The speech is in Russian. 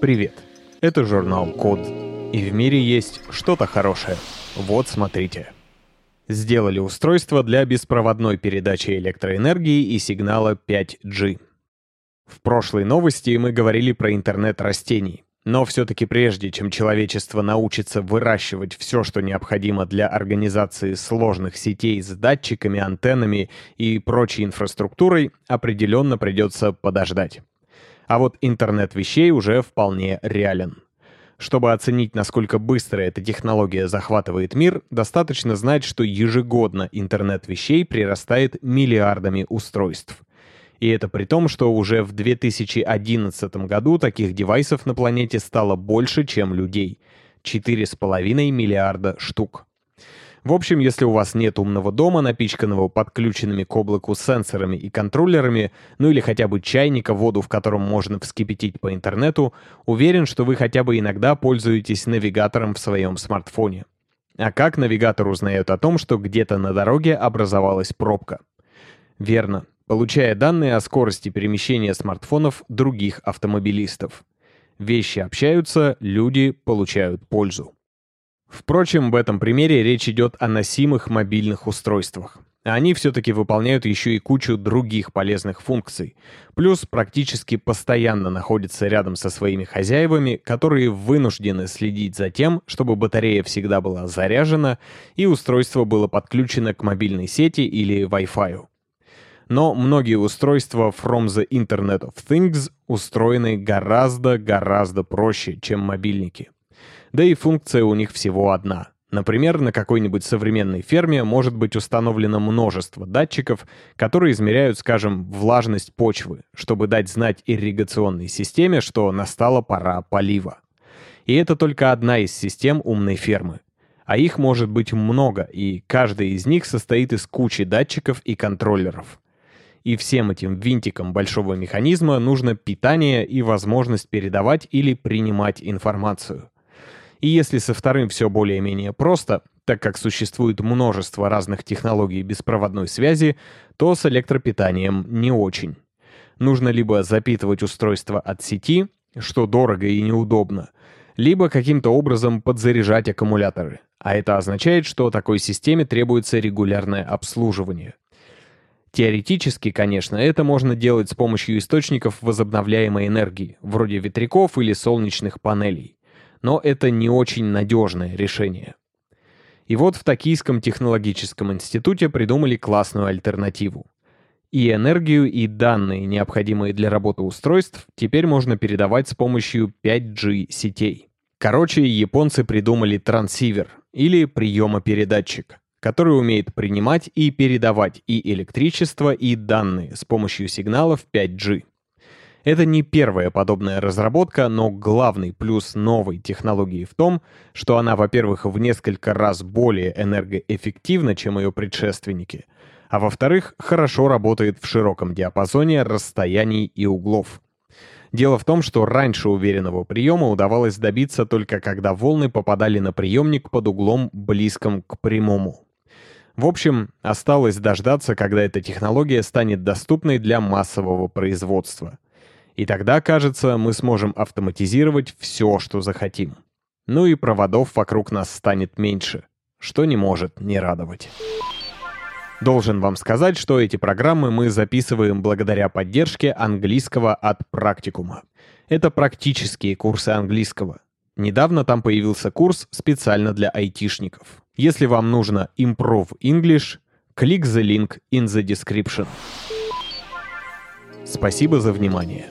Привет! Это журнал Код. И в мире есть что-то хорошее. Вот смотрите. Сделали устройство для беспроводной передачи электроэнергии и сигнала 5G. В прошлой новости мы говорили про интернет растений. Но все-таки прежде, чем человечество научится выращивать все, что необходимо для организации сложных сетей с датчиками, антеннами и прочей инфраструктурой, определенно придется подождать. А вот интернет вещей уже вполне реален. Чтобы оценить, насколько быстро эта технология захватывает мир, достаточно знать, что ежегодно интернет вещей прирастает миллиардами устройств. И это при том, что уже в 2011 году таких девайсов на планете стало больше, чем людей. 4,5 миллиарда штук. В общем, если у вас нет умного дома, напичканного подключенными к облаку сенсорами и контроллерами, ну или хотя бы чайника, воду в котором можно вскипятить по интернету, уверен, что вы хотя бы иногда пользуетесь навигатором в своем смартфоне. А как навигатор узнает о том, что где-то на дороге образовалась пробка? Верно, получая данные о скорости перемещения смартфонов других автомобилистов. Вещи общаются, люди получают пользу. Впрочем, в этом примере речь идет о носимых мобильных устройствах. Они все-таки выполняют еще и кучу других полезных функций. Плюс практически постоянно находятся рядом со своими хозяевами, которые вынуждены следить за тем, чтобы батарея всегда была заряжена и устройство было подключено к мобильной сети или Wi-Fi. Но многие устройства from the Internet of Things устроены гораздо-гораздо проще, чем мобильники. Да и функция у них всего одна. Например, на какой-нибудь современной ферме может быть установлено множество датчиков, которые измеряют, скажем, влажность почвы, чтобы дать знать ирригационной системе, что настала пора полива. И это только одна из систем умной фермы. А их может быть много, и каждая из них состоит из кучи датчиков и контроллеров. И всем этим винтикам большого механизма нужно питание и возможность передавать или принимать информацию. И если со вторым все более-менее просто, так как существует множество разных технологий беспроводной связи, то с электропитанием не очень. Нужно либо запитывать устройство от сети, что дорого и неудобно, либо каким-то образом подзаряжать аккумуляторы. А это означает, что такой системе требуется регулярное обслуживание. Теоретически, конечно, это можно делать с помощью источников возобновляемой энергии, вроде ветряков или солнечных панелей но это не очень надежное решение. И вот в Токийском технологическом институте придумали классную альтернативу. И энергию, и данные, необходимые для работы устройств, теперь можно передавать с помощью 5G сетей. Короче, японцы придумали трансивер, или приемопередатчик, который умеет принимать и передавать и электричество, и данные с помощью сигналов 5G. Это не первая подобная разработка, но главный плюс новой технологии в том, что она, во-первых, в несколько раз более энергоэффективна, чем ее предшественники, а во-вторых, хорошо работает в широком диапазоне расстояний и углов. Дело в том, что раньше уверенного приема удавалось добиться только когда волны попадали на приемник под углом близким к прямому. В общем, осталось дождаться, когда эта технология станет доступной для массового производства — и тогда, кажется, мы сможем автоматизировать все, что захотим. Ну и проводов вокруг нас станет меньше, что не может не радовать. Должен вам сказать, что эти программы мы записываем благодаря поддержке английского от практикума. Это практические курсы английского. Недавно там появился курс специально для айтишников. Если вам нужно Improve English, click the link in the description. Спасибо за внимание.